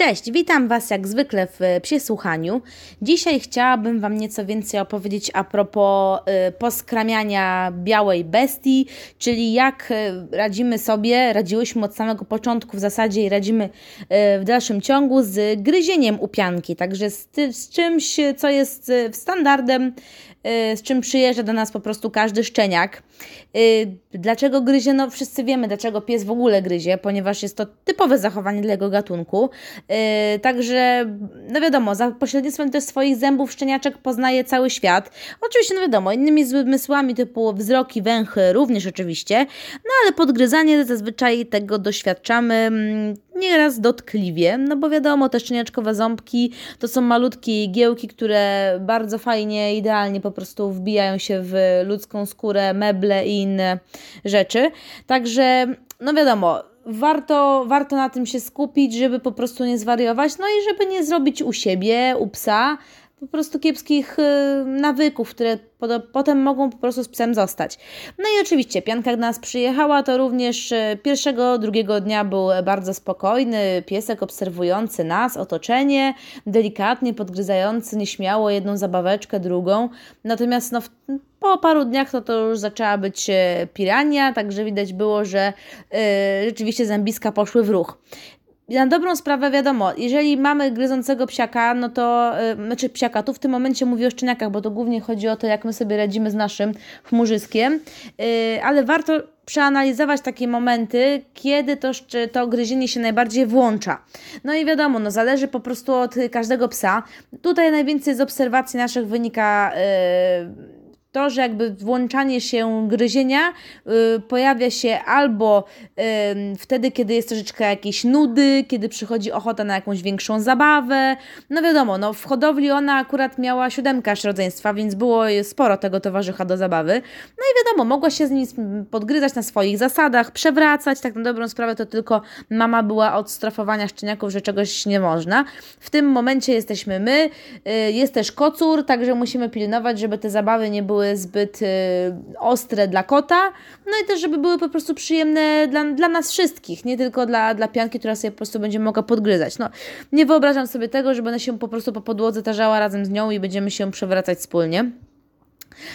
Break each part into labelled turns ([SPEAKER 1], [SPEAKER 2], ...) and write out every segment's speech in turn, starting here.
[SPEAKER 1] Cześć, witam Was jak zwykle w Psie Słuchaniu. Dzisiaj chciałabym Wam nieco więcej opowiedzieć a propos y, poskramiania białej bestii, czyli jak y, radzimy sobie, radziłyśmy od samego początku w zasadzie i radzimy y, w dalszym ciągu z gryzieniem upianki, także z, z czymś, co jest y, standardem z czym przyjeżdża do nas po prostu każdy szczeniak. Y, dlaczego gryzie? No wszyscy wiemy, dlaczego pies w ogóle gryzie, ponieważ jest to typowe zachowanie dla jego gatunku. Y, także, no wiadomo, za pośrednictwem też swoich zębów szczeniaczek poznaje cały świat. Oczywiście, no wiadomo, innymi zmysłami typu wzroki, węchy również oczywiście, no ale podgryzanie zazwyczaj tego doświadczamy mm, nieraz dotkliwie, no bo wiadomo, te szczeniaczkowe ząbki to są malutkie igiełki, które bardzo fajnie, idealnie po prostu wbijają się w ludzką skórę, meble i inne rzeczy. Także, no wiadomo, warto, warto na tym się skupić, żeby po prostu nie zwariować, no i żeby nie zrobić u siebie, u psa, po prostu kiepskich y, nawyków, które potem mogą po prostu z psem zostać. No i oczywiście pianka nas przyjechała, to również y, pierwszego, drugiego dnia był bardzo spokojny piesek obserwujący nas, otoczenie, delikatnie podgryzający nieśmiało jedną zabaweczkę, drugą. Natomiast no, po paru dniach to, to już zaczęła być y, pirania, także widać było, że yy, rzeczywiście zębiska poszły w ruch na dobrą sprawę wiadomo, jeżeli mamy gryzącego psiaka, no to, yy, znaczy psiaka, tu w tym momencie mówię o szczeniakach, bo to głównie chodzi o to, jak my sobie radzimy z naszym chmurzyskiem, yy, ale warto przeanalizować takie momenty, kiedy to, to gryzienie się najbardziej włącza. No i wiadomo, no zależy po prostu od każdego psa. Tutaj najwięcej z obserwacji naszych wynika... Yy, to, że jakby włączanie się gryzienia y, pojawia się albo y, wtedy, kiedy jest troszeczkę jakieś nudy, kiedy przychodzi ochota na jakąś większą zabawę. No wiadomo, no w hodowli ona akurat miała siódemkę aż rodzeństwa, więc było sporo tego towarzysza do zabawy. No i wiadomo, mogła się z nim podgryzać na swoich zasadach, przewracać, tak na dobrą sprawę to tylko mama była od strofowania szczeniaków, że czegoś nie można. W tym momencie jesteśmy my, y, jest też kocur, także musimy pilnować, żeby te zabawy nie były były zbyt y, ostre dla kota, no i też, żeby były po prostu przyjemne dla, dla nas wszystkich, nie tylko dla, dla pianki, która sobie po prostu będzie mogła podgryzać. No, nie wyobrażam sobie tego, że będę się po prostu po podłodze tarzała razem z nią i będziemy się przewracać wspólnie.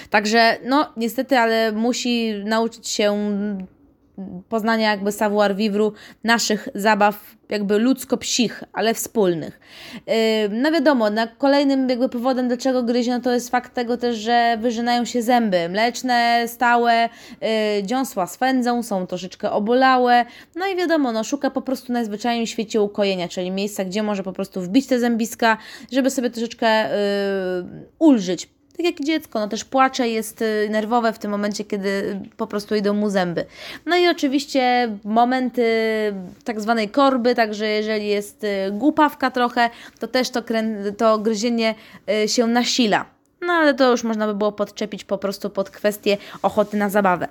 [SPEAKER 1] Także, no, niestety, ale musi nauczyć się poznania jakby savoir vivre naszych zabaw jakby ludzko-psich, ale wspólnych. Yy, no wiadomo, na kolejnym jakby powodem, dlaczego gryzie, no to jest fakt tego też, że wyżynają się zęby mleczne, stałe, yy, dziąsła swędzą, są troszeczkę obolałe, no i wiadomo, no szuka po prostu najzwyczajniej w świecie ukojenia, czyli miejsca, gdzie może po prostu wbić te zębiska, żeby sobie troszeczkę yy, ulżyć tak jak dziecko, no też płacze, jest y, nerwowe w tym momencie, kiedy po prostu idą mu zęby. No i oczywiście momenty tak zwanej korby, także jeżeli jest y, głupawka trochę, to też to, to gryzienie y, się nasila. No ale to już można by było podczepić po prostu pod kwestię ochoty na zabawę.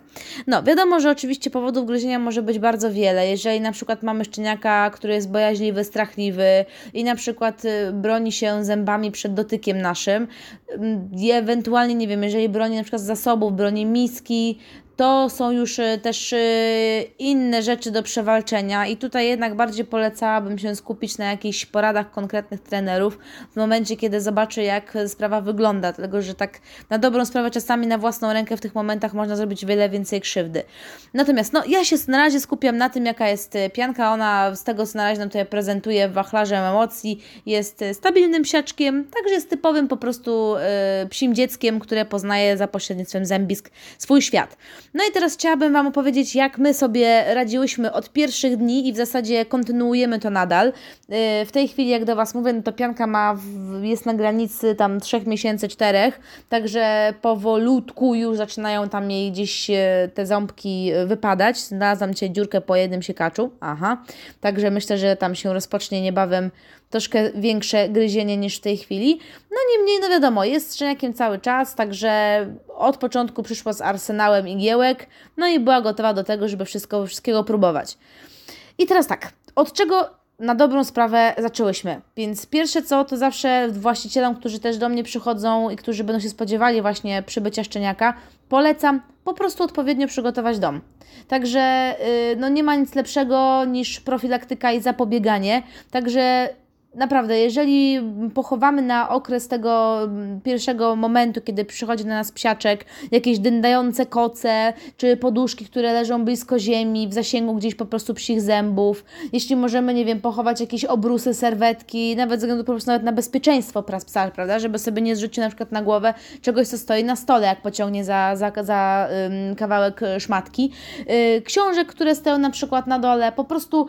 [SPEAKER 1] No wiadomo, że oczywiście powodów gryzienia może być bardzo wiele. Jeżeli na przykład mamy szczeniaka, który jest bojaźliwy, strachliwy i na przykład y, broni się zębami przed dotykiem naszym, i ewentualnie, nie wiem, jeżeli broni na przykład zasobów, broni miski, to są już y, też y, inne rzeczy do przewalczenia i tutaj jednak bardziej polecałabym się skupić na jakichś poradach konkretnych trenerów w momencie, kiedy zobaczę, jak sprawa wygląda, dlatego że tak na dobrą sprawę czasami na własną rękę w tych momentach można zrobić wiele więcej krzywdy. Natomiast no, ja się na razie skupiam na tym, jaka jest y, pianka, ona z tego co na razie nam tutaj prezentuje wachlarzem emocji, jest stabilnym siaczkiem, także jest typowym po prostu psim dzieckiem, które poznaje za pośrednictwem zębisk swój świat. No i teraz chciałabym Wam opowiedzieć, jak my sobie radziłyśmy od pierwszych dni i w zasadzie kontynuujemy to nadal. Y, w tej chwili, jak do Was mówię, no to pianka ma, jest na granicy tam 3 miesięcy, 4, także powolutku już zaczynają tam jej gdzieś y, te ząbki wypadać. Znalazłam Cię dziurkę po jednym siekaczu, aha, także myślę, że tam się rozpocznie niebawem troszkę większe gryzienie niż w tej chwili. No niemniej, no wiadomo, jest szczeniakiem cały czas, także od początku przyszła z arsenałem igiełek, no i była gotowa do tego, żeby wszystko, wszystkiego próbować. I teraz tak, od czego na dobrą sprawę zaczęłyśmy. Więc pierwsze co, to zawsze właścicielom, którzy też do mnie przychodzą i którzy będą się spodziewali właśnie przybycia szczeniaka, polecam po prostu odpowiednio przygotować dom. Także yy, no nie ma nic lepszego niż profilaktyka i zapobieganie. Także naprawdę, jeżeli pochowamy na okres tego mm, pierwszego momentu, kiedy przychodzi na nas psiaczek, jakieś dyndające koce, czy poduszki, które leżą blisko ziemi, w zasięgu gdzieś po prostu psich zębów, jeśli możemy, nie wiem, pochować jakieś obrusy, serwetki, nawet ze względu po prostu nawet na bezpieczeństwo prac psa, prawda, żeby sobie nie zrzucić na przykład na głowę czegoś, co stoi na stole, jak pociągnie za, za, za kawałek szmatki. Yy, książek, które stoją na przykład na dole, po prostu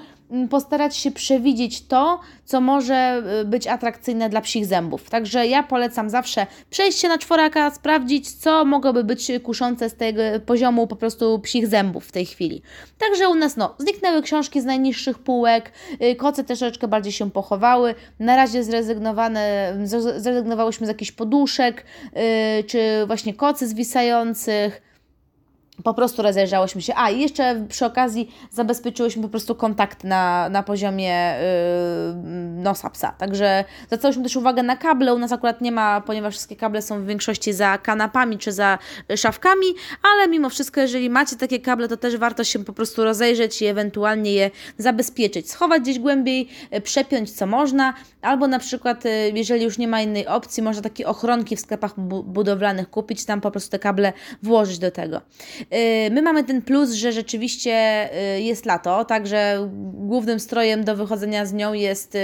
[SPEAKER 1] postarać się przewidzieć to, co może y, być atrakcyjne dla psich zębów. Także ja polecam zawsze przejść się na czworaka, sprawdzić, co mogłoby być kuszące z tego poziomu po prostu psich zębów w tej chwili. Także u nas no, zniknęły książki z najniższych półek, y, koce troszeczkę bardziej się pochowały. Na razie zrezygnowane, zrezygnowałyśmy z jakichś poduszek, y, czy właśnie kocy zwisających po prostu rozejrzałyśmy się. A, i jeszcze przy okazji zabezpieczyłyśmy po prostu kontakt na, na poziomie yy, nosa psa. Także zwracałyśmy też uwagę na kable. U nas akurat nie ma, ponieważ wszystkie kable są w większości za kanapami czy za szafkami, ale mimo wszystko, jeżeli macie takie kable, to też warto się po prostu rozejrzeć i ewentualnie je zabezpieczyć. Schować gdzieś głębiej, yy, przepiąć co można, albo na przykład, yy, jeżeli już nie ma innej opcji, można takie ochronki w sklepach bu budowlanych kupić, tam po prostu te kable włożyć do tego. Y, my mamy ten plus, że rzeczywiście y, jest lato, także głównym strojem do wychodzenia z nią jest,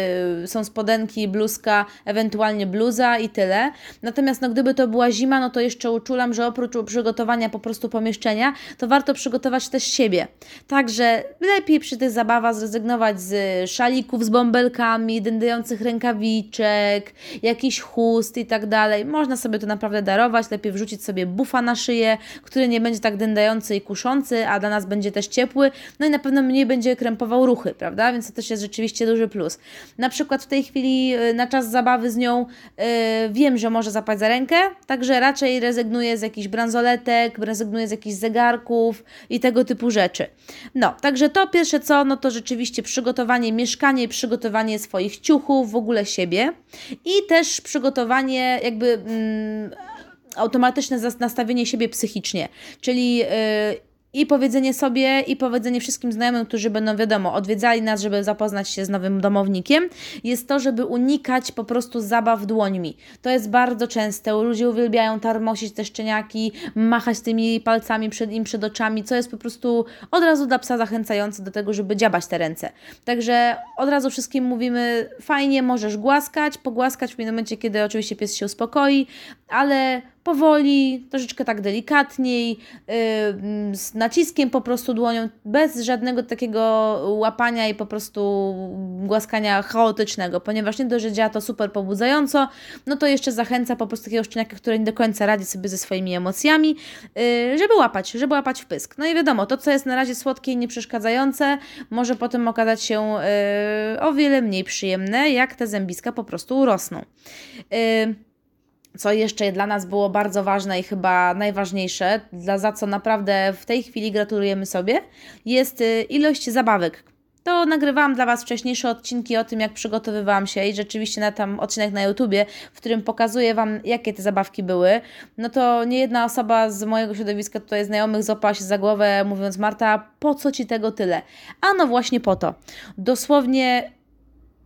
[SPEAKER 1] y, są spodenki, bluzka, ewentualnie bluza i tyle. Natomiast no, gdyby to była zima, no to jeszcze uczulam, że oprócz przygotowania po prostu pomieszczenia, to warto przygotować też siebie. Także lepiej przy tych zabawach zrezygnować z szalików z bąbelkami, dędających rękawiczek, jakiś chust i tak dalej. Można sobie to naprawdę darować, lepiej wrzucić sobie bufa na szyję, który nie będzie tak dędający i kuszący, a dla nas będzie też ciepły, no i na pewno mniej będzie krępował ruchy, prawda? Więc to też jest rzeczywiście duży plus. Na przykład w tej chwili y, na czas zabawy z nią yy, wiem, że może zapać za rękę, także raczej rezygnuję z jakichś bransoletek, rezygnuję z jakichś zegarków i tego typu rzeczy. No, także to pierwsze co, no to rzeczywiście przygotowanie mieszkania i przygotowanie swoich ciuchów, w ogóle siebie i też przygotowanie jakby... Mm, automatyczne nastawienie siebie psychicznie, czyli yy, i powiedzenie sobie, i powiedzenie wszystkim znajomym, którzy będą, wiadomo, odwiedzali nas, żeby zapoznać się z nowym domownikiem, jest to, żeby unikać po prostu zabaw dłońmi. To jest bardzo częste. Ludzie uwielbiają tarmosić te szczeniaki, machać tymi palcami przed im przed oczami, co jest po prostu od razu dla psa zachęcające do tego, żeby dziabać te ręce. Także od razu wszystkim mówimy, fajnie, możesz głaskać, pogłaskać w momencie, kiedy oczywiście pies się uspokoi, ale powoli, troszeczkę tak delikatniej, yy, naciskiem po prostu dłonią, bez żadnego takiego łapania i po prostu głaskania chaotycznego, ponieważ nie dość, że działa to super pobudzająco, no to jeszcze zachęca po prostu takiego szczeniaka, który nie do końca radzi sobie ze swoimi emocjami, yy, żeby łapać, żeby łapać w pysk. No i wiadomo, to co jest na razie słodkie i nieprzeszkadzające, może potem okazać się yy, o wiele mniej przyjemne, jak te zębiska po prostu urosną. Co jeszcze dla nas było bardzo ważne i chyba najważniejsze, dla, za co naprawdę w tej chwili gratulujemy sobie, jest y, ilość zabawek. To nagrywałam dla Was wcześniejsze odcinki o tym, jak przygotowywałam się i rzeczywiście na tam odcinek na YouTubie, w którym pokazuję Wam, jakie te zabawki były. No to nie jedna osoba z mojego środowiska tutaj znajomych złapała się za głowę, mówiąc Marta, po co Ci tego tyle? A no właśnie po to. Dosłownie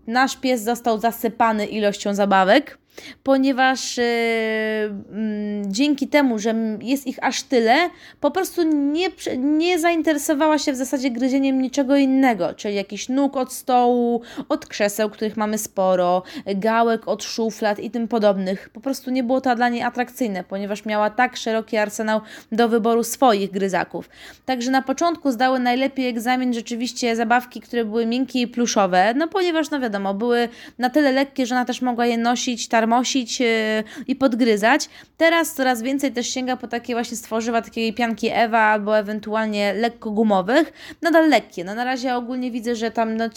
[SPEAKER 1] nasz pies został zasypany ilością zabawek ponieważ yy, dzięki temu, że jest ich aż tyle, po prostu nie, nie zainteresowała się w zasadzie gryzieniem niczego innego, czyli jakiś nóg od stołu, od krzeseł, których mamy sporo, gałek od szuflad i tym podobnych. Po prostu nie było to dla niej atrakcyjne, ponieważ miała tak szeroki arsenał do wyboru swoich gryzaków. Także na początku zdały najlepiej egzamin rzeczywiście zabawki, które były miękkie i pluszowe, no ponieważ, no wiadomo, były na tyle lekkie, że ona też mogła je nosić, tarmosić e, i podgryzać. Teraz coraz więcej też sięga po takie właśnie stworzywa takiej pianki Ewa albo ewentualnie lekko gumowych. Nadal lekkie. No na razie ogólnie widzę, że tam, no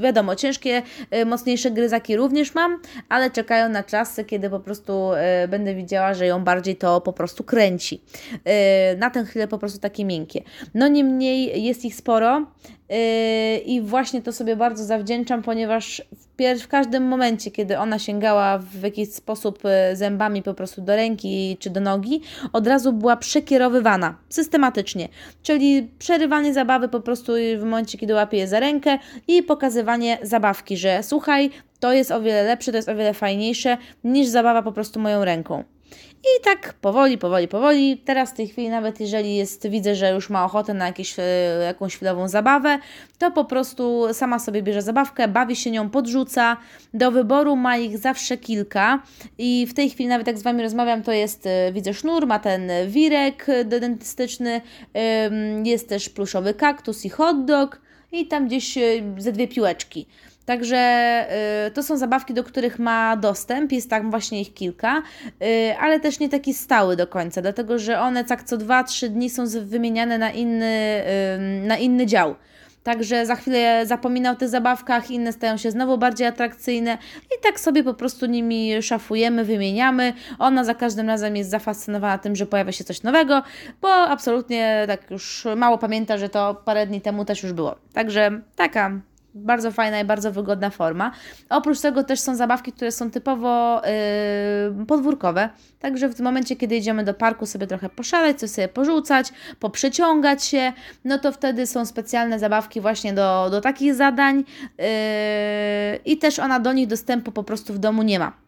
[SPEAKER 1] wiadomo, ciężkie, e, mocniejsze gryzaki również mam, ale czekają na czasy, kiedy po prostu e, będę widziała, że ją bardziej to po prostu kręci. Na tę chwilę po prostu takie miękkie. No niemniej jest ich sporo I właśnie to sobie bardzo zawdzięczam, ponieważ w, w każdym momencie, kiedy ona sięgała w jakiś sposób yy, zębami po prostu do ręki czy do nogi, od razu była przekierowywana systematycznie. Czyli przerywanie zabawy po prostu w momencie, kiedy łapie je za rękę i pokazywanie zabawki, że słuchaj, to jest o wiele lepsze, to jest o wiele fajniejsze niż zabawa po prostu moją ręką. I tak powoli, powoli, powoli. Teraz w tej chwili, nawet jeżeli jest, widzę, że już ma ochotę na jakieś, e, jakąś chwilową zabawę, to po prostu sama sobie bierze zabawkę, bawi się nią, podrzuca. Do wyboru ma ich zawsze kilka. I w tej chwili, nawet jak z Wami rozmawiam, to jest, e, widzę, sznur, ma ten wirek dentystyczny, jest też pluszowy kaktus i hot dog i tam gdzieś e, ze dwie piłeczki. Także y, to są zabawki, do których ma dostęp, jest tam właśnie ich kilka, y, ale też nie taki stały do końca, dlatego że one tak co 2-3 dni są wymieniane na inny, y, na inny dział. Także za chwilę zapomina o tych zabawkach, inne stają się znowu bardziej atrakcyjne i tak sobie po prostu nimi szafujemy, wymieniamy. Ona za każdym razem jest zafascynowana tym, że pojawia się coś nowego, bo absolutnie tak już mało pamięta, że to parę dni temu też już było. Także taka bardzo fajna i bardzo wygodna forma. Oprócz tego też są zabawki, które są typowo yy, podwórkowe, także w tym momencie, kiedy idziemy do parku sobie trochę poszaleć, coś sobie porzucać, poprzeciągać się, no to wtedy są specjalne zabawki właśnie do, do takich zadań yy, i też ona do nich dostępu po prostu w domu nie ma.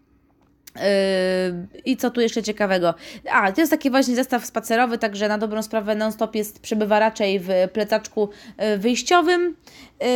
[SPEAKER 1] Yy, I co tu jeszcze ciekawego? A, to jest taki właśnie zestaw spacerowy, także na dobrą sprawę non-stop jest, przebywa raczej w plecaczku yy, wyjściowym. Yy,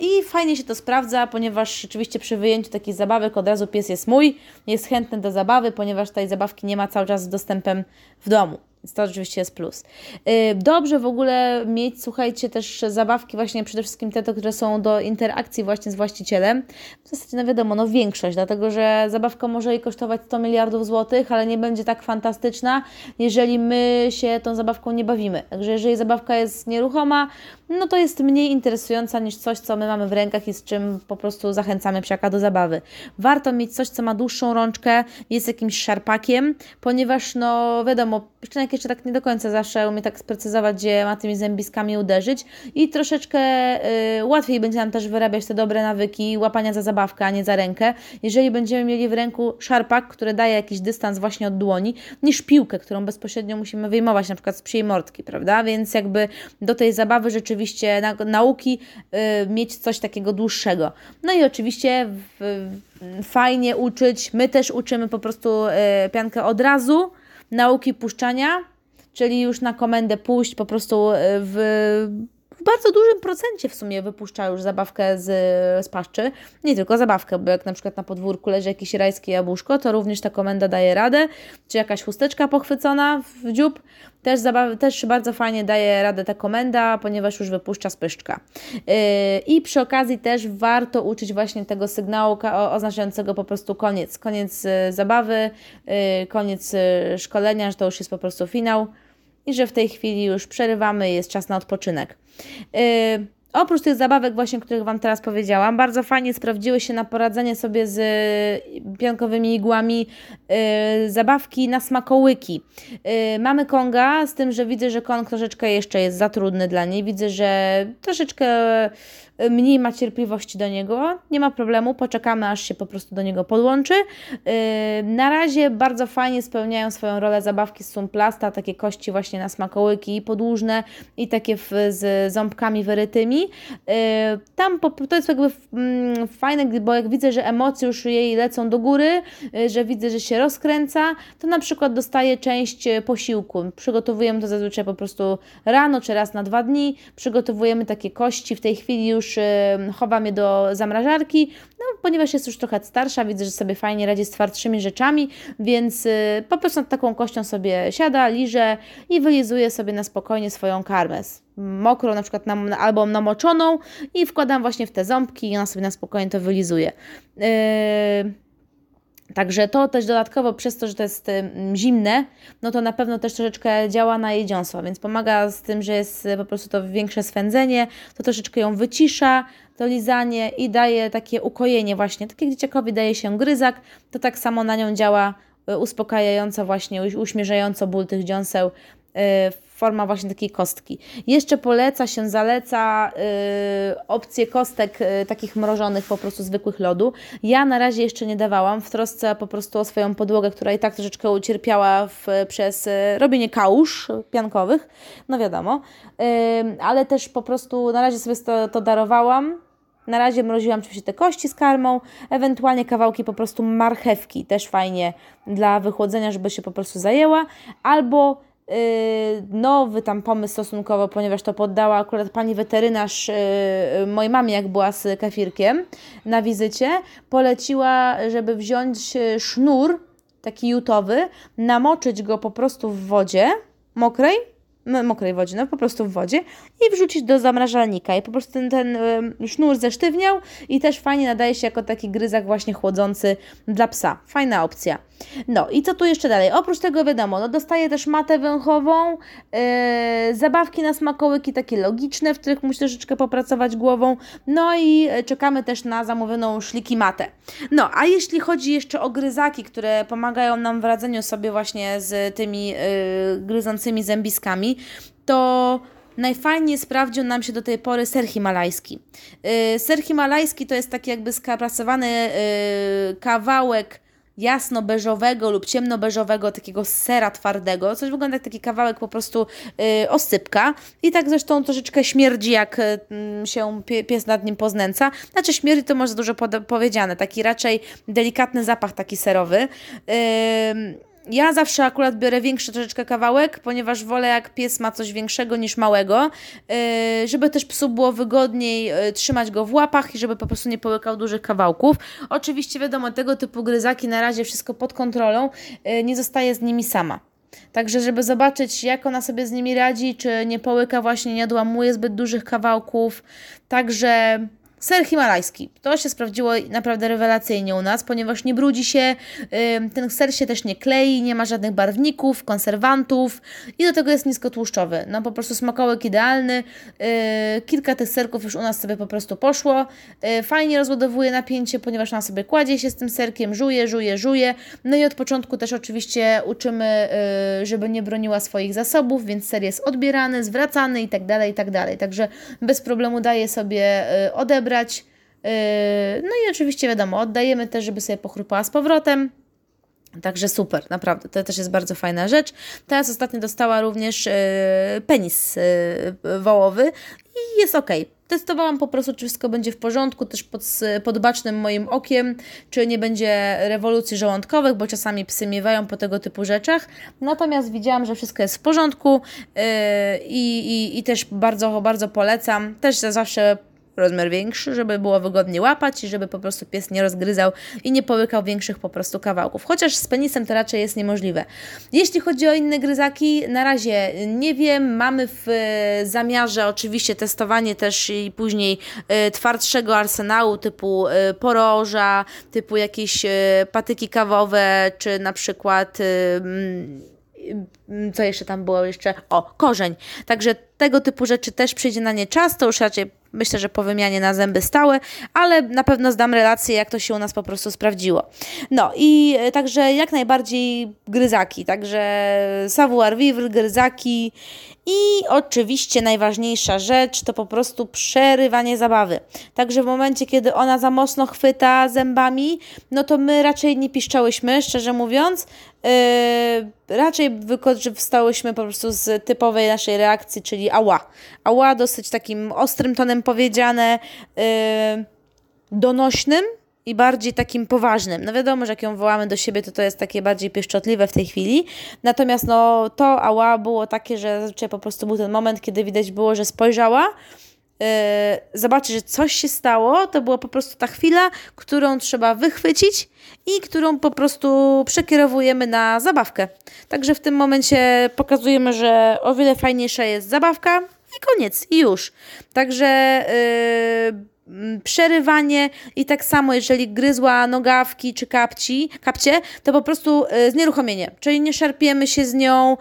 [SPEAKER 1] I fajnie się to sprawdza, ponieważ rzeczywiście przy wyjęciu takich zabawek od razu pies jest mój, jest chętny do zabawy, ponieważ tej zabawki nie ma cały czas z dostępem w domu. To oczywiście jest plus. Y, dobrze w ogóle mieć, słuchajcie, też zabawki właśnie przede wszystkim te, które są do interakcji właśnie z właścicielem. W zasadzie, no wiadomo, no większość, dlatego że zabawka może jej kosztować 100 miliardów złotych, ale nie będzie tak fantastyczna, jeżeli my się tą zabawką nie bawimy. Także jeżeli zabawka jest nieruchoma, no to jest mniej interesująca niż coś, co my mamy w rękach i z czym po prostu zachęcamy psiaka do zabawy. Warto mieć coś, co ma dłuższą rączkę, jest jakimś szarpakiem, ponieważ no wiadomo, szczeniak jeszcze tak nie do końca zawsze umie tak sprecyzować, gdzie ma tymi zębiskami uderzyć i troszeczkę y, łatwiej będzie nam też wyrabiać te dobre nawyki łapania za zabawkę, a nie za rękę, jeżeli będziemy mieli w ręku szarpak, który daje jakiś dystans właśnie od dłoni, niż piłkę, którą bezpośrednio musimy wyjmować na przykład z psiej mordki, prawda? Więc jakby do tej zabawy rzeczywiście oczywiście na, nauki y, mieć coś takiego dłuższego. No i oczywiście w, fajnie uczyć, my też uczymy po prostu y, piankę od razu, nauki puszczania, czyli już na komendę puść po prostu y, w w bardzo dużym procencie w sumie wypuszcza już zabawkę z, z paszczy. Nie tylko zabawkę, bo jak na przykład na podwórku leży jakieś rajskie jabłuszko, to również ta komenda daje radę, czy jakaś chusteczka pochwycona w dziób, też, zabaw, też bardzo fajnie daje radę ta komenda, ponieważ już wypuszcza spyszczka. Yy, I przy okazji też warto uczyć właśnie tego sygnału oznaczającego po prostu koniec, koniec y, zabawy, yy, koniec y, szkolenia, że to już jest po prostu finał i że w tej chwili już przerywamy, jest czas na odpoczynek. Yy, Oprócz tych zabawek właśnie, których Wam teraz powiedziałam, bardzo fajnie sprawdziły się na poradzenie sobie z pionkowymi igłami yy, zabawki na smakołyki. Yy, mamy Konga, z tym, że widzę, że Kong troszeczkę jeszcze jest za trudny dla niej. Widzę, że troszeczkę mniej ma cierpliwości do niego, nie ma problemu, poczekamy aż się po prostu do niego podłączy. Yy, na razie bardzo fajnie spełniają swoją rolę zabawki z sumplasta, takie kości właśnie na smakołyki i podłużne i takie w, z ząbkami wyrytymi. Yy, tam po, to jest jakby mm, fajne, bo jak widzę, że emocje już jej lecą do góry, yy, że widzę, że się rozkręca, to na przykład dostaję część posiłku. Przygotowujemy to zazwyczaj po prostu rano czy raz na dwa dni. Przygotowujemy takie kości. W tej chwili już już chowam je do zamrażarki, no, ponieważ jest już trochę starsza, widzę, że sobie fajnie radzi z twardszymi rzeczami, więc y, po prostu nad taką kością sobie siada, liże i wylizuje sobie na spokojnie swoją karmę mokrą, na przykład nam, albo namoczoną i wkładam właśnie w te ząbki i ona sobie na spokojnie to wylizuje. Yy, Także to też dodatkowo przez to, że to jest zimne, no to na pewno też troszeczkę działa na jej dziąsła, więc pomaga z tym, że jest po prostu to większe swędzenie, to troszeczkę ją wycisza, to lizanie i daje takie ukojenie właśnie. Tak jak dzieciakowi daje się gryzak, to tak samo na nią działa e, uspokajająco właśnie, uśmierzająco ból tych dziąseł forma właśnie takiej kostki. Jeszcze poleca się, zaleca yy, opcję kostek yy, takich mrożonych, po prostu zwykłych lodu. Ja na razie jeszcze nie dawałam, w trosce po prostu o swoją podłogę, która i tak troszeczkę ucierpiała w, przez yy, robienie kałuż piankowych, no wiadomo, yy, ale też po prostu na razie sobie to, to darowałam. Na razie mroziłam oczywiście te kości z karmą, ewentualnie kawałki po prostu marchewki, też fajnie dla wychłodzenia, żeby się po prostu zajęła, albo Y, nowy tam pomysł stosunkowo, ponieważ to poddała akurat pani weterynarz y, mojej mamie, jak była z kefirkiem na wizycie, poleciła, żeby wziąć y, sznur taki jutowy, namoczyć go po prostu w wodzie mokrej, mokrej wodzie, no po prostu w wodzie i wrzucić do zamrażalnika i po prostu ten, ten sznur zesztywniał i też fajnie nadaje się jako taki gryzak właśnie chłodzący dla psa. Fajna opcja. No i co tu jeszcze dalej? Oprócz tego wiadomo, no dostaję też matę węchową, yy, zabawki na smakołyki takie logiczne, w których muszę troszeczkę popracować głową, no i czekamy też na zamówioną szliki matę. No, a jeśli chodzi jeszcze o gryzaki, które pomagają nam w radzeniu sobie właśnie z tymi yy, gryzącymi zębiskami, to najfajniej sprawdził nam się do tej pory ser himalajski. Yy, ser himalajski to jest taki jakby skapracowany yy, kawałek jasno-beżowego lub ciemno-beżowego takiego sera twardego. Coś wygląda jak taki kawałek po prostu yy, osypka. I tak zresztą troszeczkę śmierdzi, jak yy, się pies nad nim poznęca. Znaczy śmierdzi to może dużo powiedziane. Taki raczej delikatny zapach taki serowy. Yy, ja zawsze akurat biorę większy troszeczkę kawałek, ponieważ wolę jak pies ma coś większego niż małego, yy, żeby też psu było wygodniej yy, trzymać go w łapach i żeby po prostu nie połykał dużych kawałków. Oczywiście wiadomo, tego typu gryzaki na razie wszystko pod kontrolą, yy, nie zostaje z nimi sama. Także, żeby zobaczyć, jak ona sobie z nimi radzi, czy nie połyka właśnie, nie odłamuje zbyt dużych kawałków. Także Ser himalajski. To się sprawdziło naprawdę rewelacyjnie u nas, ponieważ nie brudzi się, ten ser się też nie klei, nie ma żadnych barwników, konserwantów i do tego jest niskotłuszczowy. No po prostu smakołek idealny. Y, kilka tych serków już u nas sobie po prostu poszło. Y, fajnie rozładowuje napięcie, ponieważ ona sobie kładzie się z tym serkiem, żuje, żuje, żuje. No i od początku też oczywiście uczymy, y, żeby nie broniła swoich zasobów, więc ser jest odbierany, zwracany i tak dalej, i tak dalej. Także bez problemu daje sobie odebrać Yy, no i oczywiście wiadomo, oddajemy też, żeby sobie pochrupała z powrotem. Także super, naprawdę, to też jest bardzo fajna rzecz. Teraz ostatnio dostała również yy, penis yy, wołowy i jest ok. Testowałam po prostu, czy wszystko będzie w porządku, też pod, pod bacznym moim okiem, czy nie będzie rewolucji żołądkowych, bo czasami psy miewają po tego typu rzeczach. Natomiast widziałam, że wszystko jest w porządku i, i, i też bardzo, bardzo polecam. Też zawsze rozmiar większy, żeby było wygodnie łapać i żeby po prostu pies nie rozgryzał i nie połykał większych po prostu kawałków. Chociaż z penisem to raczej jest niemożliwe. Jeśli chodzi o inne gryzaki, na razie nie wiem. Mamy w e, zamiarze oczywiście testowanie też i później e, twardszego arsenału typu e, poroża, typu jakieś patyki kawowe, czy na przykład co jeszcze tam było jeszcze? O, korzeń. Także tego typu rzeczy też przyjdzie na nie czas, to już raczej myślę, że po wymianie na zęby stałe, ale na pewno zdam relację, jak to się u nas po prostu sprawdziło. No i e, także jak najbardziej gryzaki, także savoir vivre, gryzaki i oczywiście najważniejsza rzecz to po prostu przerywanie zabawy. Także w momencie, kiedy ona za mocno chwyta zębami, no to my raczej nie piszczałyśmy, szczerze mówiąc. Yy, raczej wykorzystałyśmy po prostu z typowej naszej reakcji, czyli ała. Ała dosyć takim ostrym tonem powiedziane, yy, donośnym, i bardziej takim poważnym. No wiadomo, że jak ją wołamy do siebie, to to jest takie bardziej pieszczotliwe w tej chwili. Natomiast no to ała było takie, że po prostu był ten moment, kiedy widać było, że spojrzała, zobaczy, że coś się stało, to była po prostu ta chwila, którą trzeba wychwycić i którą po prostu przekierowujemy na zabawkę. Także w tym momencie pokazujemy, że o wiele fajniejsza jest zabawka i koniec, i już. Także yy, przerywanie i tak samo, jeżeli gryzła nogawki czy kapci, kapcie, to po prostu y, znieruchomienie, czyli nie szarpiemy się z nią,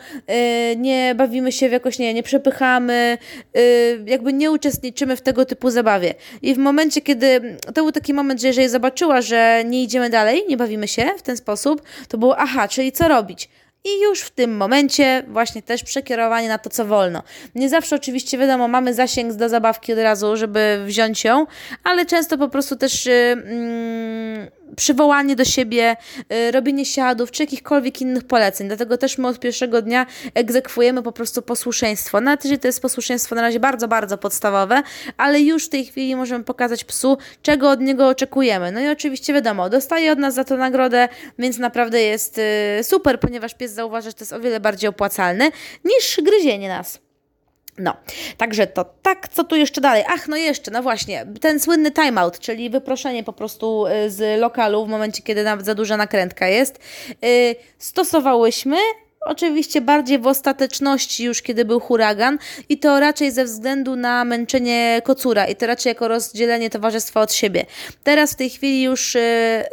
[SPEAKER 1] y, nie bawimy się w jakoś, nie, nie przepychamy, y, jakby nie uczestniczymy w tego typu zabawie. I w momencie, kiedy, to był taki moment, że jeżeli zobaczyła, że nie idziemy dalej, nie bawimy się w ten sposób, to było aha, czyli co robić? I już w tym momencie właśnie też przekierowanie na to, co wolno. Nie zawsze oczywiście wiadomo, mamy zasięg do zabawki od razu, żeby wziąć ją, ale często po prostu też yy, przywołanie do siebie, yy, robienie siadów, czy jakichkolwiek innych poleceń. Dlatego też my od pierwszego dnia egzekwujemy po prostu posłuszeństwo. Nawet jeżeli to jest posłuszeństwo na razie bardzo, bardzo podstawowe, ale już w tej chwili możemy pokazać psu, czego od niego oczekujemy. No i oczywiście wiadomo, dostaje od nas za to nagrodę, więc naprawdę jest yy, super, ponieważ pies zauważy, że to jest o wiele bardziej opłacalne niż gryzienie nas. No, także to tak, co tu jeszcze dalej? Ach, no jeszcze, no właśnie, ten słynny timeout, czyli wyproszenie po prostu y, z lokalu w momencie, kiedy nawet za duża nakrętka jest. Yy, stosowałyśmy, Oczywiście bardziej w ostateczności już, kiedy był huragan i to raczej ze względu na męczenie kocura i to raczej jako rozdzielenie towarzystwa od siebie. Teraz w tej chwili już y,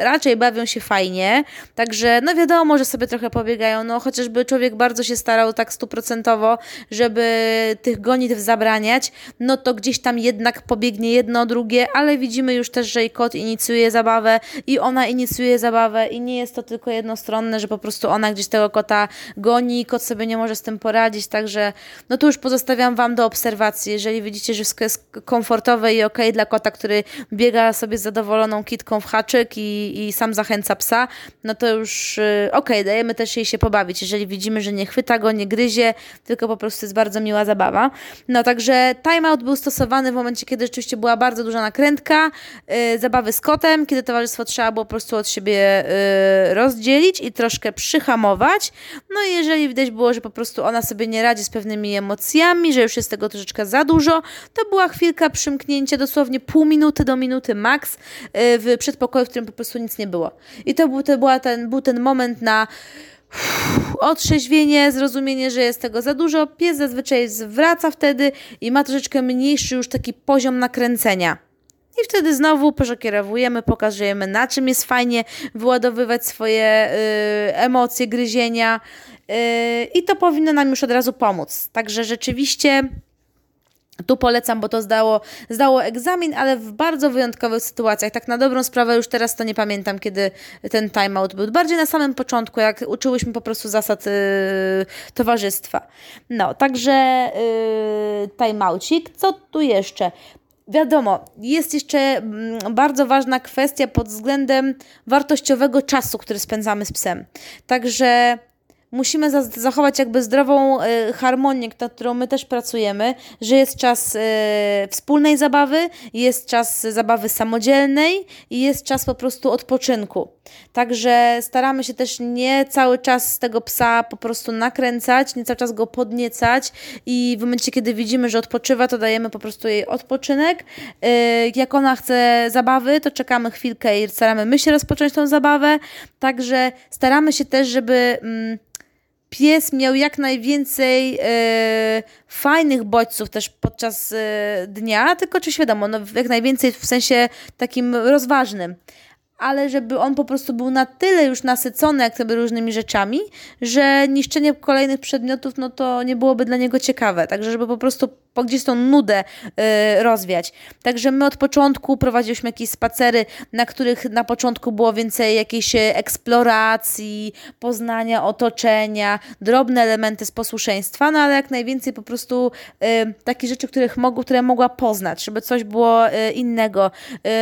[SPEAKER 1] raczej bawią się fajnie, także no wiadomo, że sobie trochę pobiegają, no chociażby człowiek bardzo się starał tak stuprocentowo, żeby tych gonitw zabraniać, no to gdzieś tam jednak pobiegnie jedno, drugie, ale widzimy już też, że i kot inicjuje zabawę i ona inicjuje zabawę i nie jest to tylko jednostronne, że po prostu ona gdzieś tego kota goni, kot sobie nie może z tym poradzić, także no to już pozostawiam Wam do obserwacji. Jeżeli widzicie, że wszystko jest komfortowe i ok dla kota, który biega sobie z zadowoloną kitką w haczyk i, i sam zachęca psa, no to już yy, ok, dajemy też jej się pobawić. Jeżeli widzimy, że nie chwyta go, nie gryzie, tylko po prostu jest bardzo miła zabawa. No także timeout był stosowany w momencie, kiedy rzeczywiście była bardzo duża nakrętka, yy, zabawy z kotem, kiedy towarzystwo trzeba było po prostu od siebie yy, rozdzielić i troszkę przyhamować. No jeżeli widać było, że po prostu ona sobie nie radzi z pewnymi emocjami, że już jest tego troszeczkę za dużo, to była chwilka przymknięcia, dosłownie pół minuty do minuty max y, w przedpokoju, w którym po prostu nic nie było. I to był, to była ten, był ten moment na otrzeźwienie, zrozumienie, że jest tego za dużo. Pies zazwyczaj zwraca wtedy i ma troszeczkę mniejszy już taki poziom nakręcenia. I wtedy znowu przekierowujemy, pokazujemy na czym jest fajnie wyładowywać swoje y, emocje, gryzienia i to powinno nam już od razu pomóc. Także rzeczywiście tu polecam, bo to zdało, zdało egzamin, ale w bardzo wyjątkowych sytuacjach. Tak na dobrą sprawę już teraz to nie pamiętam, kiedy ten timeout był. Bardziej na samym początku, jak uczyłyśmy po prostu zasad yy, towarzystwa. No, także yy, timeoucik. Co tu jeszcze? Wiadomo, jest jeszcze mm, bardzo ważna kwestia pod względem wartościowego czasu, który spędzamy z psem. Także musimy zachować jakby zdrową y, harmonię, nad którą my też pracujemy, że jest czas y, wspólnej zabawy, jest czas zabawy samodzielnej i jest czas po prostu odpoczynku. Także staramy się też nie cały czas tego psa po prostu nakręcać, nie cały czas go podniecać i w momencie, kiedy widzimy, że odpoczywa, to dajemy po prostu jej odpoczynek. Y, jak ona chce zabawy, to czekamy chwilkę i staramy my się rozpocząć tą zabawę. Także staramy się też, żeby mm, pies miał jak najwięcej e, fajnych bodźców też podczas e, dnia, tylko czy wiadomo, no, jak najwięcej w sensie takim rozważnym ale żeby on po prostu był na tyle już nasycony jak gdyby różnymi rzeczami, że niszczenie kolejnych przedmiotów, no to nie byłoby dla niego ciekawe. Także żeby po prostu gdzieś tą nudę y, rozwiać. Także my od początku prowadziliśmy jakieś spacery, na których na początku było więcej jakiejś eksploracji, poznania otoczenia, drobne elementy z posłuszeństwa, no ale jak najwięcej po prostu y, takich rzeczy, których mogło, które mogła poznać, żeby coś było y, innego.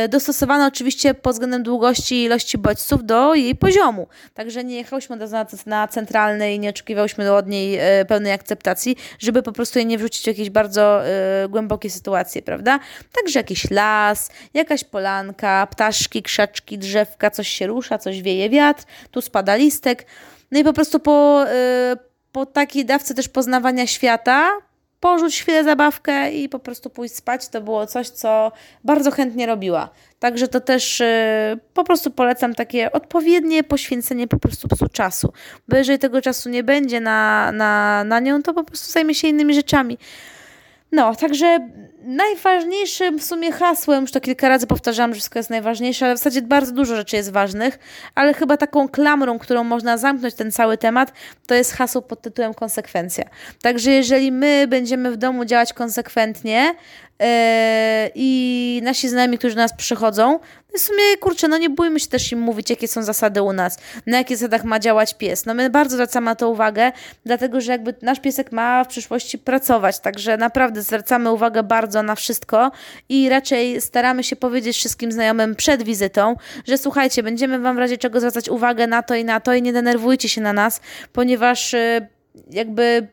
[SPEAKER 1] Y, dostosowane oczywiście pod względem długości i ilości bodźców do jej poziomu. Także nie jechałyśmy na, na centralnej i nie oczekiwałyśmy od niej y, pełnej akceptacji, żeby po prostu jej nie wrzucić w jakieś bardzo y, głębokie sytuacje, prawda? Także jakiś las, jakaś polanka, ptaszki, krzaczki, drzewka, coś się rusza, coś wieje wiatr, tu spada listek. No i po prostu po, y, po takiej dawce też poznawania świata, porzuć chwilę zabawkę i po prostu pójść spać, to było coś, co bardzo chętnie robiła. Także to też y, po prostu polecam takie odpowiednie poświęcenie po prostu psu czasu. Bo jeżeli tego czasu nie będzie na, na, na nią, to po prostu zajmie się innymi rzeczami. No, także najważniejszym w sumie hasłem, już to kilka razy powtarzałam, że wszystko jest najważniejsze, ale w zasadzie bardzo dużo rzeczy jest ważnych, ale chyba taką klamrą, którą można zamknąć ten cały temat, to jest hasło pod tytułem konsekwencja. Także jeżeli my będziemy w domu działać konsekwentnie, i nasi znajomi, którzy do nas przychodzą, w sumie, kurczę, no nie bójmy się też im mówić, jakie są zasady u nas, na jakich zasadach ma działać pies. No my bardzo zwracamy na to uwagę, dlatego, że jakby nasz piesek ma w przyszłości pracować, także naprawdę zwracamy uwagę bardzo na wszystko i raczej staramy się powiedzieć wszystkim znajomym przed wizytą, że słuchajcie, będziemy Wam w razie czego zwracać uwagę na to i na to i nie denerwujcie się na nas, ponieważ yy, jakby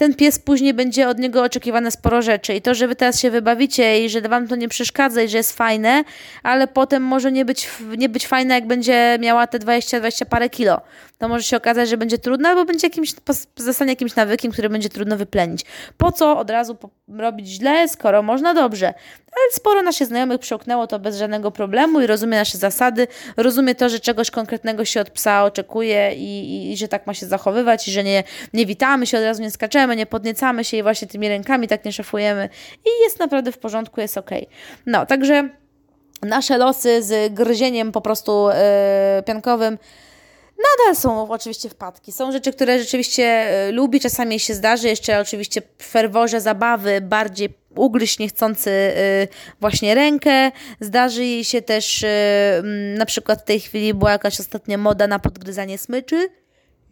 [SPEAKER 1] ten pies później będzie od niego oczekiwane sporo rzeczy. I to, że wy teraz się wybawicie i że wam to nie przeszkadza i że jest fajne, ale potem może nie być, nie być fajne, jak będzie miała te 20-20 parę kilo. To może się okazać, że będzie trudne, albo będzie jakimś, zostanie jakimś nawykiem, który będzie trudno wyplenić. Po co od razu robić źle, skoro można dobrze? Ale sporo naszych znajomych przełknęło to bez żadnego problemu i rozumie nasze zasady, rozumie to, że czegoś konkretnego się od psa oczekuje i, i, i że tak ma się zachowywać i że nie, nie witamy się, od razu nie skaczemy, nie podniecamy się i właśnie tymi rękami tak nie szafujemy i jest naprawdę w porządku, jest ok. No, także nasze losy z gryzieniem po prostu yy, piankowym Nadal są oczywiście wpadki. Są rzeczy, które rzeczywiście yy, lubi, czasami się zdarzy. Jeszcze oczywiście w ferworze zabawy bardziej ugryźć niechcący yy, właśnie rękę. Zdarzy jej się też, yy, na przykład w tej chwili była jakaś ostatnia moda na podgryzanie smyczy.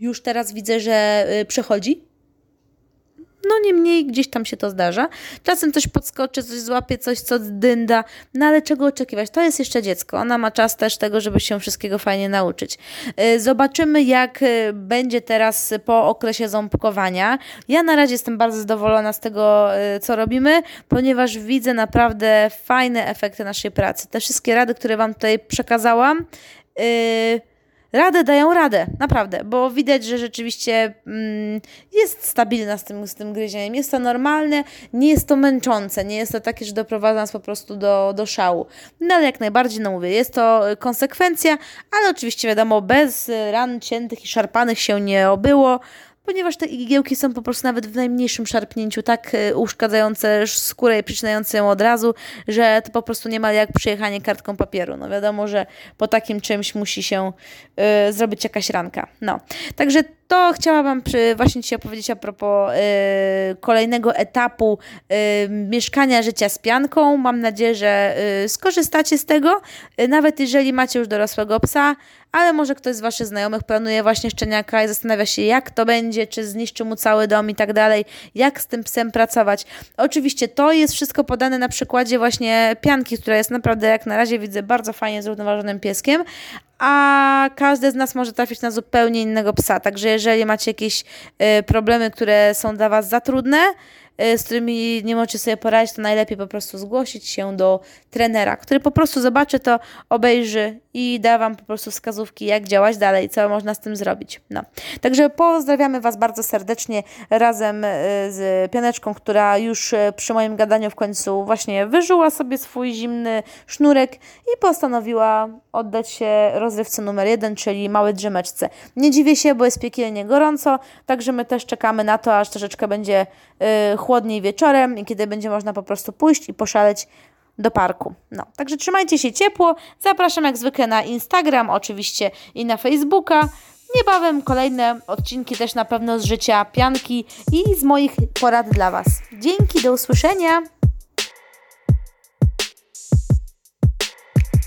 [SPEAKER 1] Już teraz widzę, że yy, przechodzi no niemniej gdzieś tam się to zdarza. Czasem coś podskoczy, coś złapie, coś co dynda, no ale czego oczekiwać? To jest jeszcze dziecko. Ona ma czas też tego, żeby się wszystkiego fajnie nauczyć. Y, zobaczymy, jak y, będzie teraz po okresie ząbkowania. Ja na razie jestem bardzo zadowolona z tego, y, co robimy, ponieważ widzę naprawdę fajne efekty naszej pracy. Te wszystkie rady, które Wam tutaj przekazałam, yy, radę dają radę, naprawdę, bo widać, że rzeczywiście mm, jest stabilna z tym, z tym gryzieniem. Jest to normalne, nie jest to męczące, nie jest to takie, że doprowadza nas po prostu do, do szału. No ale jak najbardziej, no mówię, jest to konsekwencja, ale oczywiście wiadomo, bez ran ciętych i szarpanych się nie obyło ponieważ te igiełki są po prostu nawet w najmniejszym szarpnięciu tak e, uszkadzające skórę i przycinające ją od razu, że to po prostu nie ma jak przejechanie kartką papieru. No wiadomo, że po takim czymś musi się y, zrobić jakaś ranka. No, także to chciałabym przy, właśnie Ci opowiedzieć a propos y, kolejnego etapu y, mieszkania życia z pianką. Mam nadzieję, że y, skorzystacie z tego, nawet jeżeli macie już dorosłego psa, ale może ktoś z Waszych znajomych planuje właśnie szczeniaka i zastanawia się, jak to będzie, czy zniszczy mu cały dom i tak dalej, jak z tym psem pracować. Oczywiście to jest wszystko podane na przykładzie właśnie pianki, która jest naprawdę, jak na razie widzę, bardzo fajnie zrównoważonym pieskiem, a każdy z nas może trafić na zupełnie innego psa. Także jeżeli macie jakieś y, problemy, które są dla Was za trudne, Y, z którymi nie możecie sobie poradzić, to najlepiej po prostu zgłosić się do trenera, który po prostu zobaczy to, obejrzy i da Wam po prostu wskazówki, jak działać dalej, co można z tym zrobić. No. Także pozdrawiamy Was bardzo serdecznie razem y, z Pianeczką, która już y, przy moim gadaniu w końcu właśnie wyżyła sobie swój zimny sznurek i postanowiła oddać się rozrywce numer jeden, czyli małej drzemeczce. Nie dziwię się, bo jest piekielnie gorąco, także my też czekamy na to, aż troszeczkę będzie yy, chłodniej wieczorem i kiedy będzie można po prostu pójść i poszaleć do parku. No, także trzymajcie się ciepło. Zapraszam jak zwykle na Instagram, oczywiście i na Facebooka. Niebawem kolejne odcinki też na pewno z życia pianki i z moich porad dla Was. Dzięki, do usłyszenia.